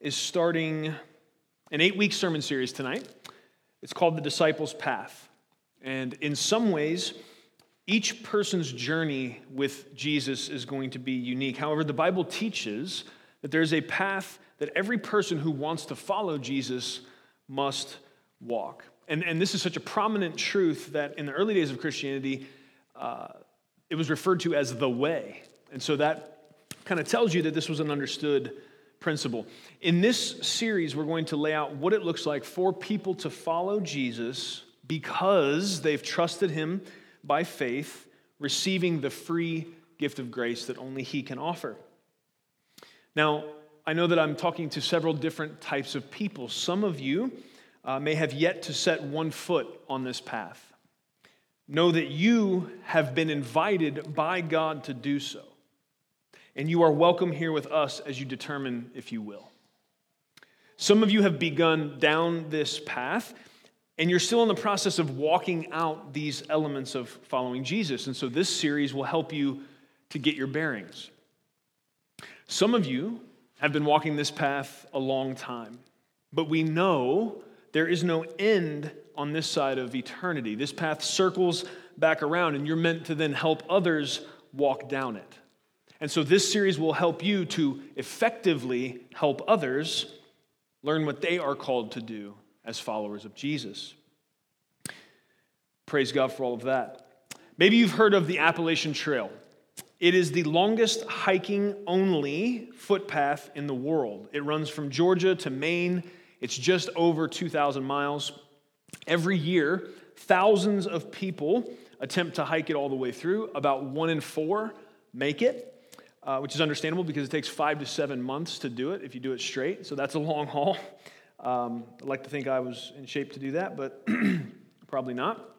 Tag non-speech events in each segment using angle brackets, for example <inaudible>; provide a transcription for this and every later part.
is starting an eight week sermon series tonight. It's called The Disciples' Path. And in some ways, each person's journey with Jesus is going to be unique. However, the Bible teaches that there's a path that every person who wants to follow Jesus must walk. And, and this is such a prominent truth that in the early days of Christianity, uh, it was referred to as the way. And so that kind of tells you that this was an understood principle. In this series, we're going to lay out what it looks like for people to follow Jesus because they've trusted him by faith, receiving the free gift of grace that only he can offer. Now, I know that I'm talking to several different types of people. Some of you uh, may have yet to set one foot on this path. Know that you have been invited by God to do so. And you are welcome here with us as you determine if you will. Some of you have begun down this path, and you're still in the process of walking out these elements of following Jesus. And so this series will help you to get your bearings. Some of you have been walking this path a long time, but we know there is no end on this side of eternity. This path circles back around, and you're meant to then help others walk down it. And so, this series will help you to effectively help others learn what they are called to do as followers of Jesus. Praise God for all of that. Maybe you've heard of the Appalachian Trail. It is the longest hiking only footpath in the world. It runs from Georgia to Maine it's just over 2,000 miles. Every year, thousands of people attempt to hike it all the way through. About one in four make it, uh, which is understandable because it takes five to seven months to do it if you do it straight. So that's a long haul. Um, I'd like to think I was in shape to do that, but <clears throat> probably not.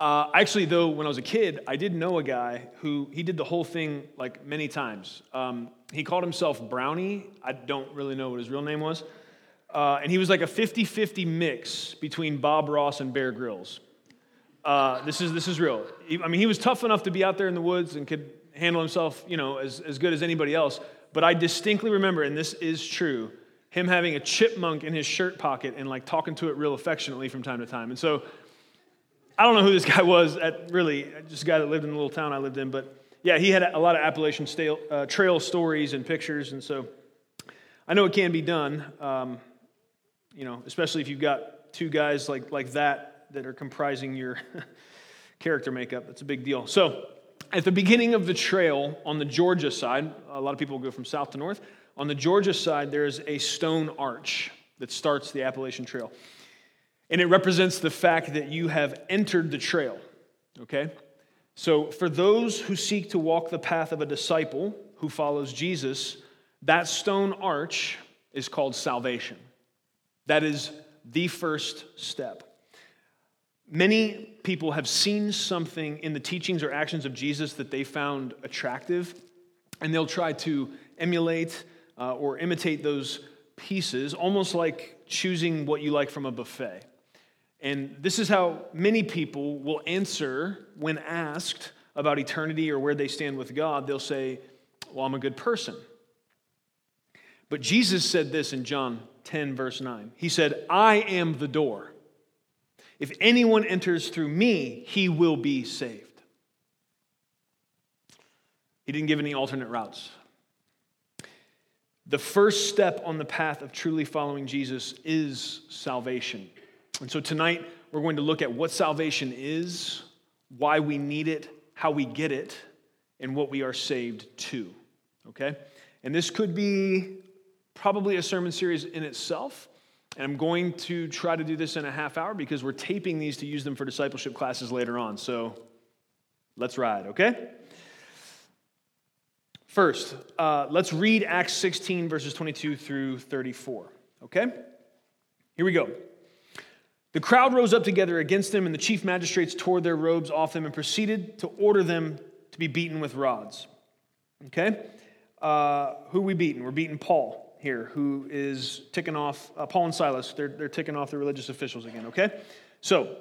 Uh, actually, though, when I was a kid, I did know a guy who he did the whole thing like many times. Um, he called himself Brownie. I don't really know what his real name was. Uh, and he was like a 50 50 mix between Bob Ross and Bear Grylls. Uh, this, is, this is real. I mean, he was tough enough to be out there in the woods and could handle himself, you know, as, as good as anybody else. But I distinctly remember, and this is true, him having a chipmunk in his shirt pocket and like talking to it real affectionately from time to time. And so I don't know who this guy was, at, really, just a guy that lived in the little town I lived in. But yeah, he had a lot of Appalachian stale, uh, trail stories and pictures. And so I know it can be done. Um, you know, especially if you've got two guys like, like that that are comprising your <laughs> character makeup. That's a big deal. So, at the beginning of the trail on the Georgia side, a lot of people go from south to north. On the Georgia side, there's a stone arch that starts the Appalachian Trail. And it represents the fact that you have entered the trail. Okay? So, for those who seek to walk the path of a disciple who follows Jesus, that stone arch is called salvation. That is the first step. Many people have seen something in the teachings or actions of Jesus that they found attractive, and they'll try to emulate uh, or imitate those pieces, almost like choosing what you like from a buffet. And this is how many people will answer when asked about eternity or where they stand with God. They'll say, Well, I'm a good person. But Jesus said this in John 10, verse 9. He said, I am the door. If anyone enters through me, he will be saved. He didn't give any alternate routes. The first step on the path of truly following Jesus is salvation. And so tonight, we're going to look at what salvation is, why we need it, how we get it, and what we are saved to. Okay? And this could be probably a sermon series in itself. And I'm going to try to do this in a half hour because we're taping these to use them for discipleship classes later on. So let's ride, okay? First, uh, let's read Acts 16, verses 22 through 34. Okay? Here we go. The crowd rose up together against them, and the chief magistrates tore their robes off them and proceeded to order them to be beaten with rods. Okay? Uh, who we beating? We're beating Paul here, who is ticking off, uh, Paul and Silas, they're, they're ticking off the religious officials again, okay? So,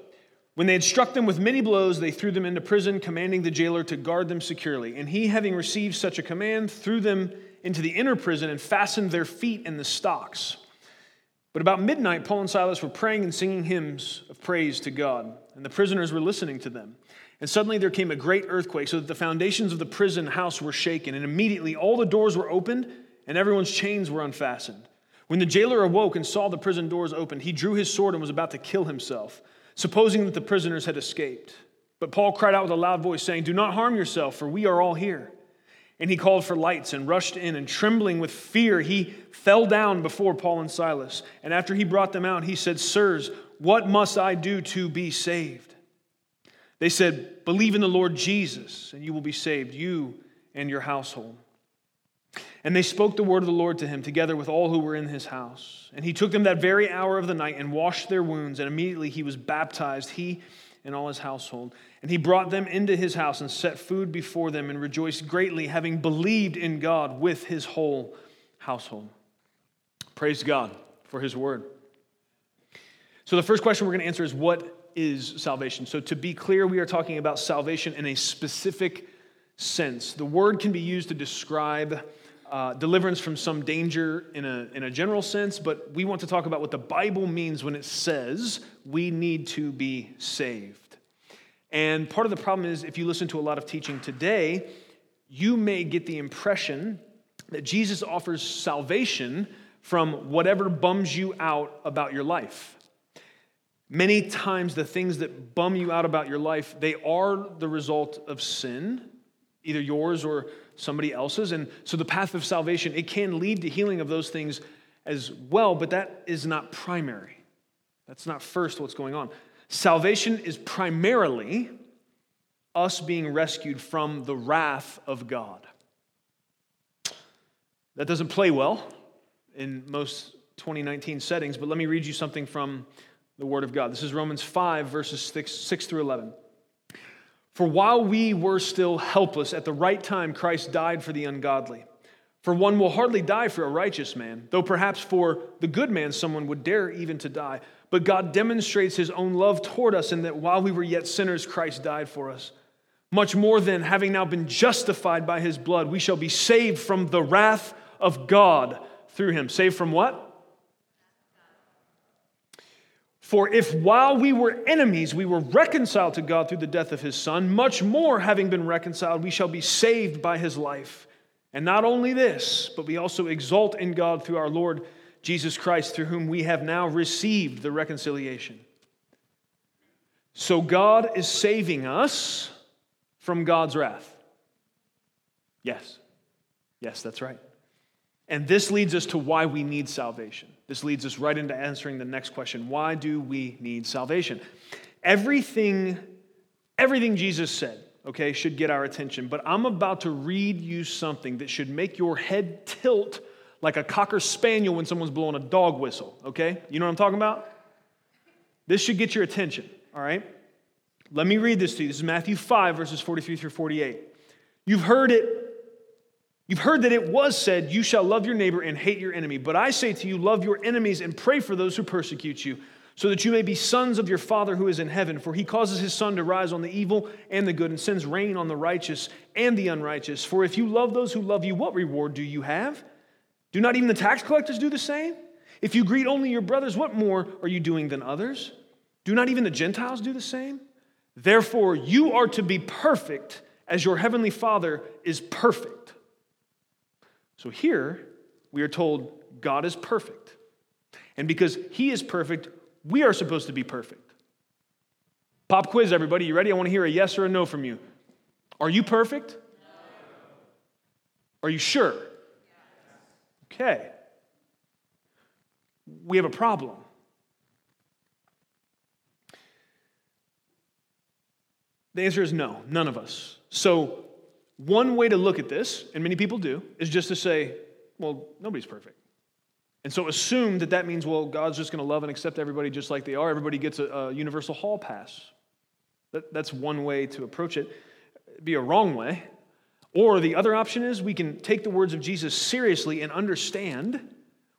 when they had struck them with many blows, they threw them into prison, commanding the jailer to guard them securely. And he, having received such a command, threw them into the inner prison and fastened their feet in the stocks. But about midnight, Paul and Silas were praying and singing hymns of praise to God, and the prisoners were listening to them. And suddenly there came a great earthquake, so that the foundations of the prison house were shaken, and immediately all the doors were opened, and everyone's chains were unfastened. When the jailer awoke and saw the prison doors opened, he drew his sword and was about to kill himself, supposing that the prisoners had escaped. But Paul cried out with a loud voice, saying, Do not harm yourself, for we are all here. And he called for lights and rushed in, and trembling with fear, he fell down before Paul and Silas. And after he brought them out, he said, Sirs, what must I do to be saved? They said, Believe in the Lord Jesus, and you will be saved, you and your household. And they spoke the word of the Lord to him, together with all who were in his house. And he took them that very hour of the night and washed their wounds, and immediately he was baptized, he and all his household. And he brought them into his house and set food before them and rejoiced greatly, having believed in God with his whole household. Praise God for his word. So, the first question we're going to answer is what is salvation? So, to be clear, we are talking about salvation in a specific sense. The word can be used to describe uh, deliverance from some danger in a, in a general sense, but we want to talk about what the Bible means when it says we need to be saved. And part of the problem is if you listen to a lot of teaching today, you may get the impression that Jesus offers salvation from whatever bums you out about your life. Many times, the things that bum you out about your life, they are the result of sin, either yours or somebody else's. And so the path of salvation, it can lead to healing of those things as well, but that is not primary. That's not first what's going on. Salvation is primarily us being rescued from the wrath of God. That doesn't play well in most 2019 settings, but let me read you something from the Word of God. This is Romans 5, verses 6, 6 through 11. For while we were still helpless, at the right time Christ died for the ungodly. For one will hardly die for a righteous man, though perhaps for the good man someone would dare even to die. But God demonstrates his own love toward us in that while we were yet sinners, Christ died for us. Much more than having now been justified by his blood, we shall be saved from the wrath of God through him. Saved from what? For if while we were enemies, we were reconciled to God through the death of his Son, much more, having been reconciled, we shall be saved by his life. And not only this, but we also exult in God through our Lord Jesus Christ, through whom we have now received the reconciliation. So God is saving us from God's wrath. Yes. Yes, that's right. And this leads us to why we need salvation. This leads us right into answering the next question Why do we need salvation? Everything, everything Jesus said, okay, should get our attention. But I'm about to read you something that should make your head tilt like a cocker spaniel when someone's blowing a dog whistle, okay? You know what I'm talking about? This should get your attention, all right? Let me read this to you. This is Matthew 5, verses 43 through 48. You've heard it You've heard that it was said, You shall love your neighbor and hate your enemy. But I say to you, love your enemies and pray for those who persecute you, so that you may be sons of your Father who is in heaven. For he causes his sun to rise on the evil and the good, and sends rain on the righteous and the unrighteous. For if you love those who love you, what reward do you have? Do not even the tax collectors do the same? If you greet only your brothers, what more are you doing than others? Do not even the Gentiles do the same? Therefore, you are to be perfect as your heavenly Father is perfect. So here, we are told God is perfect. And because He is perfect, we are supposed to be perfect. Pop quiz, everybody. You ready? I want to hear a yes or a no from you. Are you perfect? No. Are you sure? Okay. We have a problem. The answer is no, none of us. So One way to look at this, and many people do, is just to say, well, nobody's perfect. And so assume that that means, well, God's just going to love and accept everybody just like they are. Everybody gets a, a universal hall pass. That, that's one way to approach it. It'd be a wrong way. Or the other option is we can take the words of Jesus seriously and understand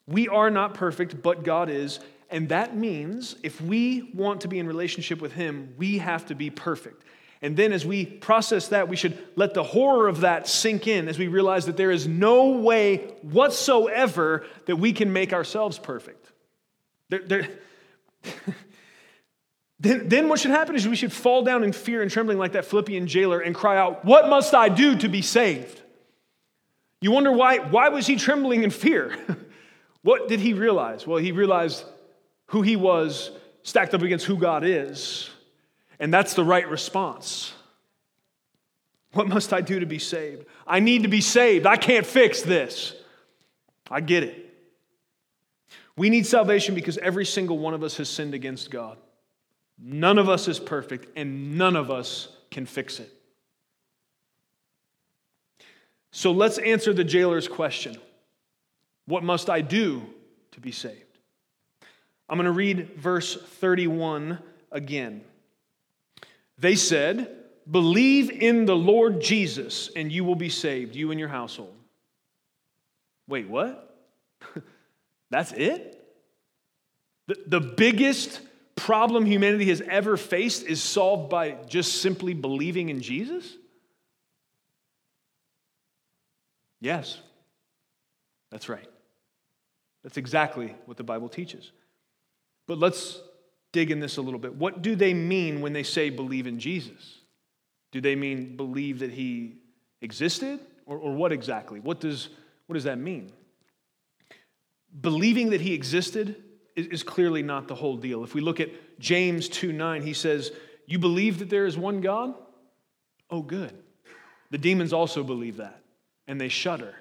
we are not perfect, but God is. And that means if we want to be in relationship with Him, we have to be perfect. And then as we process that, we should let the horror of that sink in as we realize that there is no way whatsoever that we can make ourselves perfect. There, there, <laughs> then, then what should happen is we should fall down in fear and trembling like that Philippian jailer and cry out, What must I do to be saved? You wonder why, why was he trembling in fear? <laughs> what did he realize? Well, he realized who he was stacked up against who God is. And that's the right response. What must I do to be saved? I need to be saved. I can't fix this. I get it. We need salvation because every single one of us has sinned against God. None of us is perfect, and none of us can fix it. So let's answer the jailer's question What must I do to be saved? I'm going to read verse 31 again. They said, Believe in the Lord Jesus, and you will be saved, you and your household. Wait, what? <laughs> That's it? The, the biggest problem humanity has ever faced is solved by just simply believing in Jesus? Yes, that's right. That's exactly what the Bible teaches. But let's dig in this a little bit. What do they mean when they say believe in Jesus? Do they mean believe that he existed? Or, or what exactly? What does, what does that mean? Believing that he existed is, is clearly not the whole deal. If we look at James 2 9, he says, You believe that there is one God? Oh, good. The demons also believe that, and they shudder.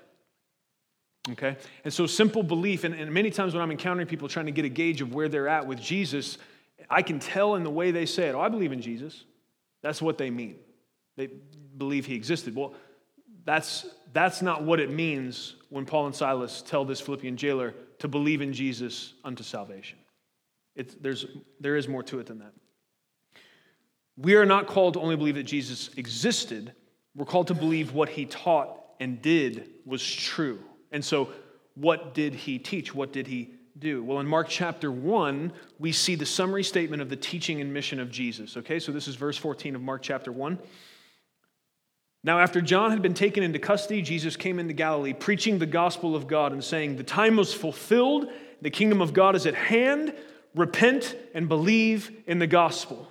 Okay? And so, simple belief, and, and many times when I'm encountering people trying to get a gauge of where they're at with Jesus, I can tell in the way they say it, oh, I believe in Jesus. That's what they mean. They believe he existed. Well, that's, that's not what it means when Paul and Silas tell this Philippian jailer to believe in Jesus unto salvation. It's, there's, there is more to it than that. We are not called to only believe that Jesus existed, we're called to believe what he taught and did was true. And so, what did he teach? What did he do? Well, in Mark chapter 1, we see the summary statement of the teaching and mission of Jesus. Okay, so this is verse 14 of Mark chapter 1. Now, after John had been taken into custody, Jesus came into Galilee, preaching the gospel of God and saying, The time was fulfilled, the kingdom of God is at hand. Repent and believe in the gospel.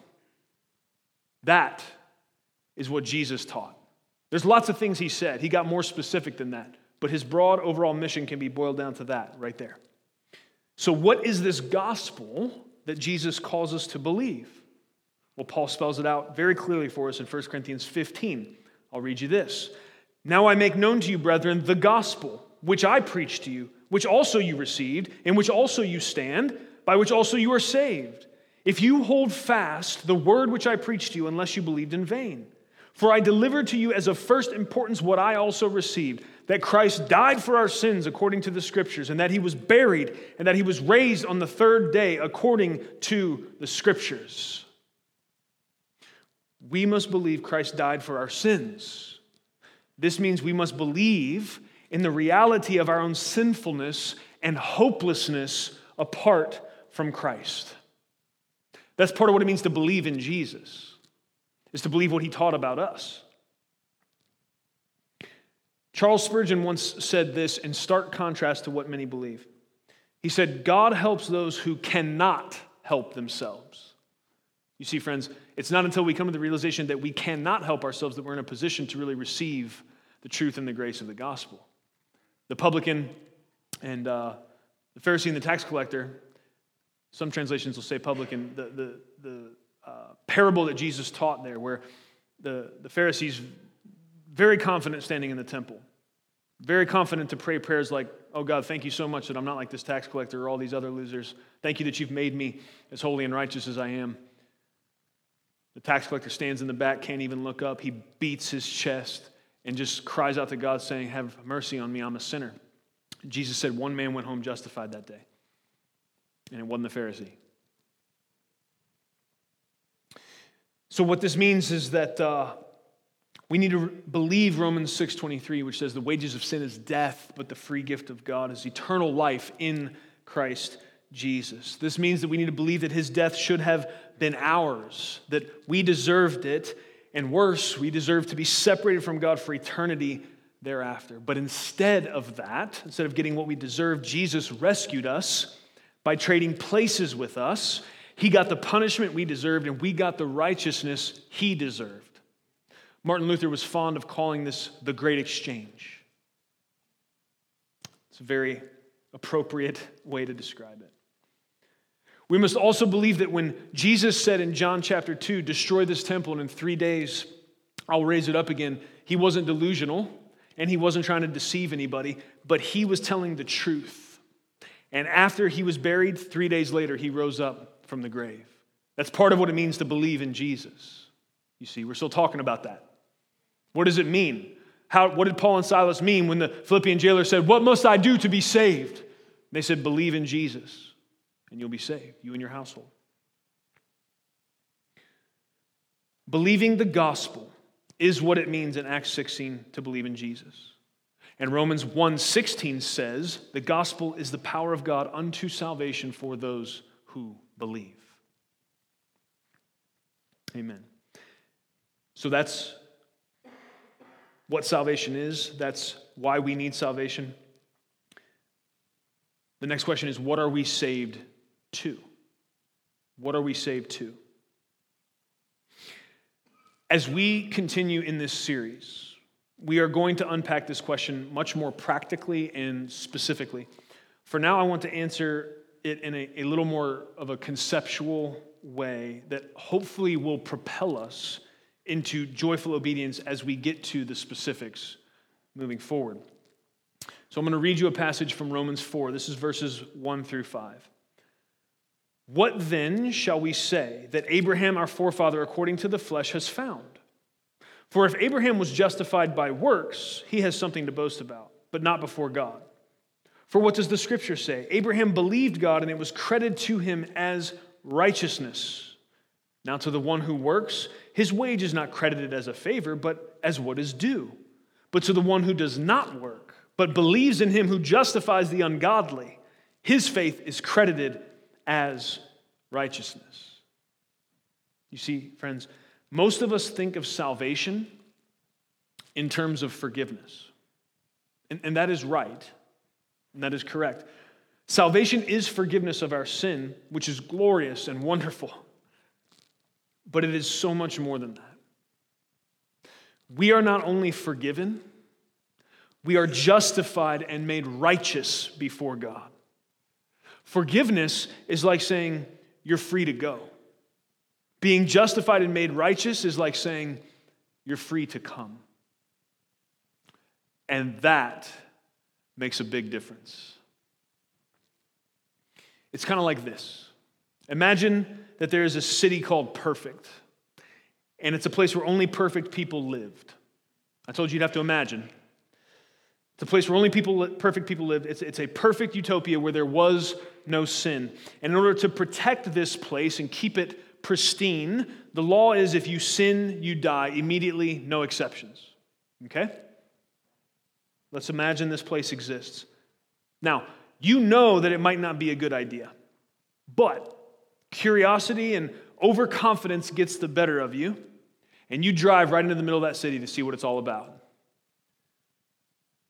That is what Jesus taught. There's lots of things he said. He got more specific than that, but his broad overall mission can be boiled down to that right there. So, what is this gospel that Jesus calls us to believe? Well, Paul spells it out very clearly for us in 1 Corinthians 15. I'll read you this. Now I make known to you, brethren, the gospel which I preached to you, which also you received, in which also you stand, by which also you are saved. If you hold fast the word which I preached to you, unless you believed in vain. For I delivered to you as of first importance what I also received that Christ died for our sins according to the scriptures, and that he was buried, and that he was raised on the third day according to the scriptures. We must believe Christ died for our sins. This means we must believe in the reality of our own sinfulness and hopelessness apart from Christ. That's part of what it means to believe in Jesus, is to believe what he taught about us. Charles Spurgeon once said this in stark contrast to what many believe. He said, God helps those who cannot help themselves. You see, friends, it's not until we come to the realization that we cannot help ourselves that we're in a position to really receive the truth and the grace of the gospel. The publican and uh, the Pharisee and the tax collector, some translations will say publican, the, the, the uh, parable that Jesus taught there, where the, the Pharisees very confident standing in the temple, very confident to pray prayers like, Oh God, thank you so much that I'm not like this tax collector or all these other losers. Thank you that you've made me as holy and righteous as I am. The tax collector stands in the back, can't even look up. He beats his chest and just cries out to God, saying, Have mercy on me, I'm a sinner. Jesus said one man went home justified that day, and it wasn't the Pharisee. So, what this means is that uh, we need to believe Romans 6:23, which says the wages of sin is death, but the free gift of God is eternal life in Christ Jesus. This means that we need to believe that his death should have been ours, that we deserved it, and worse, we deserve to be separated from God for eternity thereafter. But instead of that, instead of getting what we deserve, Jesus rescued us by trading places with us. He got the punishment we deserved, and we got the righteousness he deserved. Martin Luther was fond of calling this the great exchange. It's a very appropriate way to describe it. We must also believe that when Jesus said in John chapter 2, destroy this temple and in three days I'll raise it up again, he wasn't delusional and he wasn't trying to deceive anybody, but he was telling the truth. And after he was buried, three days later, he rose up from the grave. That's part of what it means to believe in Jesus. You see, we're still talking about that. What does it mean? How, what did Paul and Silas mean when the Philippian jailer said, What must I do to be saved? They said, Believe in Jesus and you'll be saved, you and your household. Believing the gospel is what it means in Acts 16 to believe in Jesus. And Romans 1:16 says, "The gospel is the power of God unto salvation for those who believe." Amen. So that's what salvation is. That's why we need salvation. The next question is what are we saved to? What are we saved to? As we continue in this series, we are going to unpack this question much more practically and specifically. For now, I want to answer it in a, a little more of a conceptual way that hopefully will propel us into joyful obedience as we get to the specifics moving forward. So I'm going to read you a passage from Romans 4. This is verses 1 through 5. What then shall we say that Abraham, our forefather, according to the flesh, has found? For if Abraham was justified by works, he has something to boast about, but not before God. For what does the scripture say? Abraham believed God, and it was credited to him as righteousness. Now, to the one who works, his wage is not credited as a favor, but as what is due. But to the one who does not work, but believes in him who justifies the ungodly, his faith is credited as righteousness. You see, friends, most of us think of salvation in terms of forgiveness. And, and that is right, and that is correct. Salvation is forgiveness of our sin, which is glorious and wonderful. But it is so much more than that. We are not only forgiven, we are justified and made righteous before God. Forgiveness is like saying, You're free to go. Being justified and made righteous is like saying, You're free to come. And that makes a big difference. It's kind of like this Imagine that there is a city called Perfect, and it's a place where only perfect people lived. I told you you'd have to imagine. It's a place where only people, perfect people live. It's, it's a perfect utopia where there was no sin. And in order to protect this place and keep it pristine, the law is if you sin, you die immediately, no exceptions. Okay? Let's imagine this place exists. Now, you know that it might not be a good idea, but curiosity and overconfidence gets the better of you, and you drive right into the middle of that city to see what it's all about.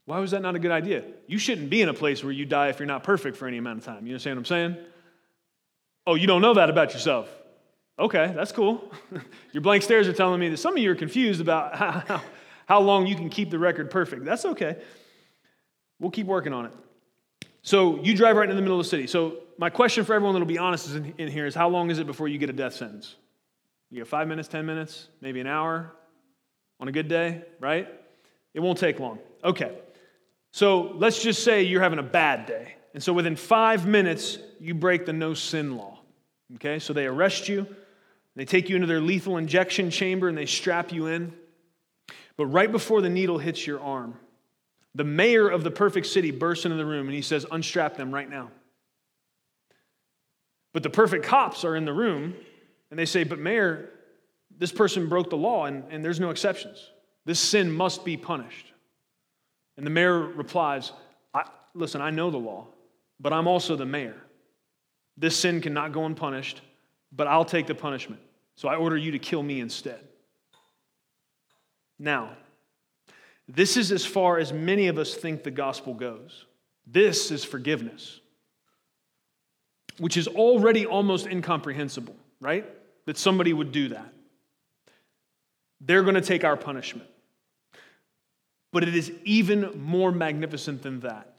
Why was that not a good idea? You shouldn't be in a place where you die if you're not perfect for any amount of time. You understand what I'm saying? Oh, you don't know that about yourself. Okay, that's cool. <laughs> Your blank stares are telling me that some of you are confused about <laughs> how, how long you can keep the record perfect. That's okay. We'll keep working on it. So you drive right in the middle of the city. So my question for everyone that'll be honest in, in here is how long is it before you get a death sentence? You get five minutes, 10 minutes, maybe an hour on a good day, right? It won't take long. Okay. So let's just say you're having a bad day. And so within five minutes, you break the no sin law. Okay? So they arrest you, they take you into their lethal injection chamber, and they strap you in. But right before the needle hits your arm, the mayor of the perfect city bursts into the room and he says, Unstrap them right now. But the perfect cops are in the room and they say, But mayor, this person broke the law and, and there's no exceptions. This sin must be punished. And the mayor replies, Listen, I know the law, but I'm also the mayor. This sin cannot go unpunished, but I'll take the punishment. So I order you to kill me instead. Now, this is as far as many of us think the gospel goes. This is forgiveness, which is already almost incomprehensible, right? That somebody would do that. They're going to take our punishment. But it is even more magnificent than that.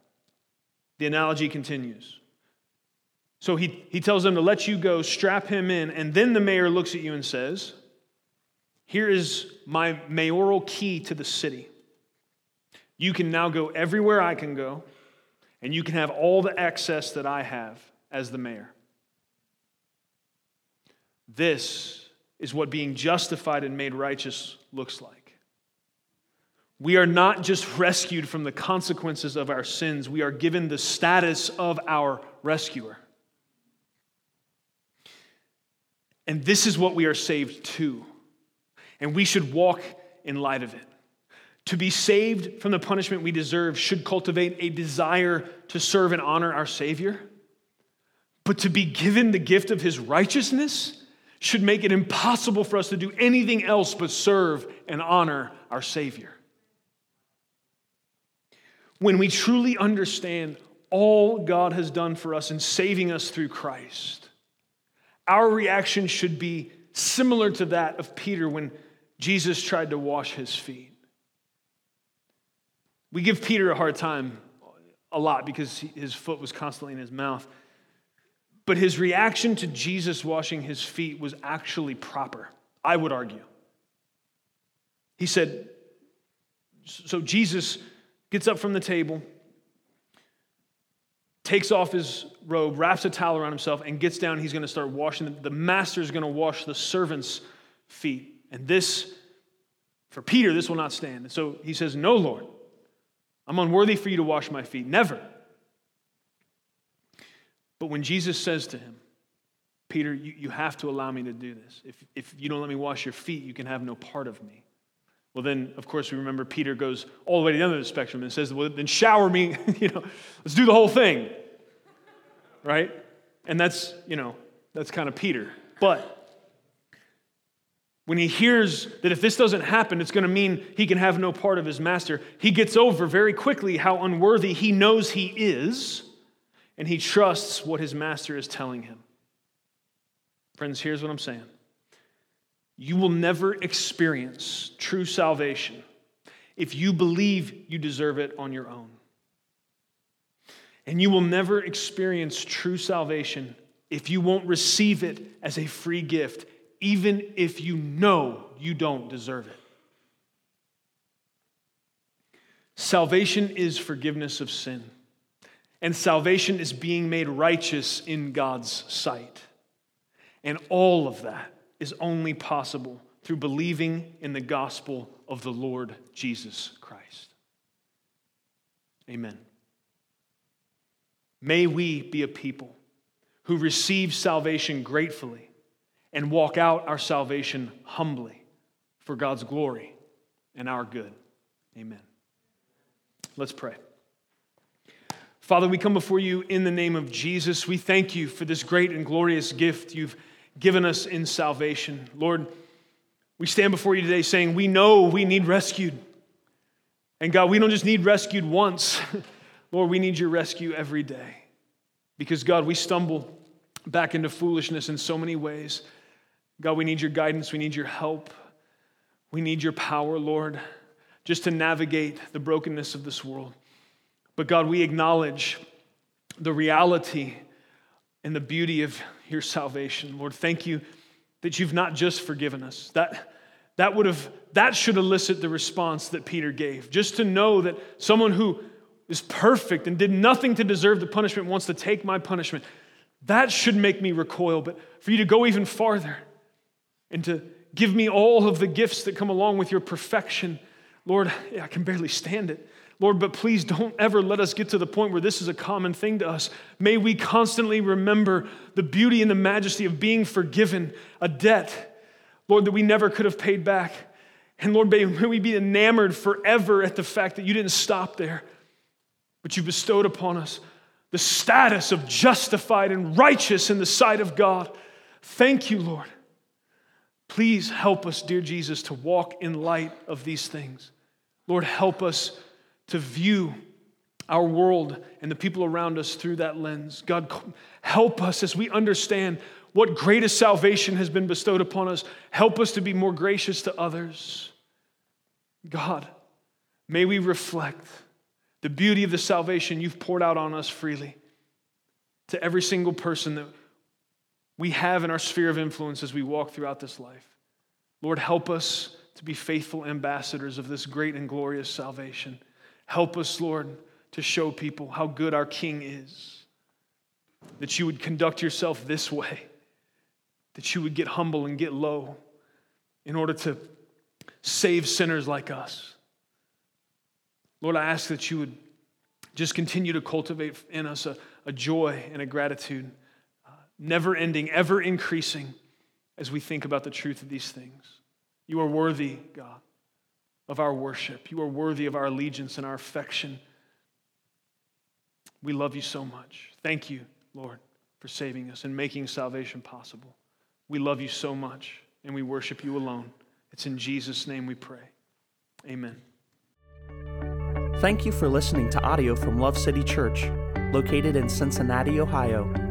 The analogy continues. So he, he tells them to let you go, strap him in, and then the mayor looks at you and says, Here is my mayoral key to the city. You can now go everywhere I can go, and you can have all the access that I have as the mayor. This is what being justified and made righteous looks like. We are not just rescued from the consequences of our sins, we are given the status of our rescuer. And this is what we are saved to. And we should walk in light of it. To be saved from the punishment we deserve should cultivate a desire to serve and honor our Savior. But to be given the gift of His righteousness should make it impossible for us to do anything else but serve and honor our Savior. When we truly understand all God has done for us in saving us through Christ, our reaction should be similar to that of Peter when Jesus tried to wash his feet. We give Peter a hard time a lot because his foot was constantly in his mouth. But his reaction to Jesus washing his feet was actually proper, I would argue. He said, So Jesus gets up from the table, takes off his robe, wraps a towel around himself, and gets down. He's going to start washing. The master is going to wash the servant's feet. And this, for Peter, this will not stand. And so he says, No, Lord. I'm unworthy for you to wash my feet. Never. But when Jesus says to him, Peter, you, you have to allow me to do this. If, if you don't let me wash your feet, you can have no part of me. Well, then, of course, we remember Peter goes all the way to the end of the spectrum and says, Well, then shower me, <laughs> you know, let's do the whole thing. Right? And that's, you know, that's kind of Peter. But when he hears that if this doesn't happen, it's going to mean he can have no part of his master, he gets over very quickly how unworthy he knows he is, and he trusts what his master is telling him. Friends, here's what I'm saying you will never experience true salvation if you believe you deserve it on your own. And you will never experience true salvation if you won't receive it as a free gift even if you know you don't deserve it. Salvation is forgiveness of sin, and salvation is being made righteous in God's sight. And all of that is only possible through believing in the gospel of the Lord Jesus Christ. Amen. May we be a people who receive salvation gratefully and walk out our salvation humbly for God's glory and our good. Amen. Let's pray. Father, we come before you in the name of Jesus. We thank you for this great and glorious gift you've given us in salvation. Lord, we stand before you today saying we know we need rescued. And God, we don't just need rescued once. <laughs> Lord, we need your rescue every day. Because, God, we stumble back into foolishness in so many ways. God, we need your guidance. We need your help. We need your power, Lord, just to navigate the brokenness of this world. But God, we acknowledge the reality and the beauty of your salvation. Lord, thank you that you've not just forgiven us. That, that would have that should elicit the response that Peter gave. Just to know that someone who is perfect and did nothing to deserve the punishment wants to take my punishment. That should make me recoil, but for you to go even farther and to give me all of the gifts that come along with your perfection, Lord, I can barely stand it. Lord, but please don't ever let us get to the point where this is a common thing to us. May we constantly remember the beauty and the majesty of being forgiven, a debt, Lord, that we never could have paid back. And Lord, may we be enamored forever at the fact that you didn't stop there, but you bestowed upon us the status of justified and righteous in the sight of God. Thank you, Lord. Please help us, dear Jesus, to walk in light of these things. Lord, help us to view our world and the people around us through that lens. God, help us as we understand what greatest salvation has been bestowed upon us. Help us to be more gracious to others. God, may we reflect the beauty of the salvation you've poured out on us freely to every single person that we have in our sphere of influence as we walk throughout this life. Lord, help us to be faithful ambassadors of this great and glorious salvation. Help us, Lord, to show people how good our King is. That you would conduct yourself this way, that you would get humble and get low in order to save sinners like us. Lord, I ask that you would just continue to cultivate in us a, a joy and a gratitude, never ending, ever increasing as we think about the truth of these things. You are worthy, God of our worship. You are worthy of our allegiance and our affection. We love you so much. Thank you, Lord, for saving us and making salvation possible. We love you so much and we worship you alone. It's in Jesus' name we pray. Amen. Thank you for listening to audio from Love City Church, located in Cincinnati, Ohio.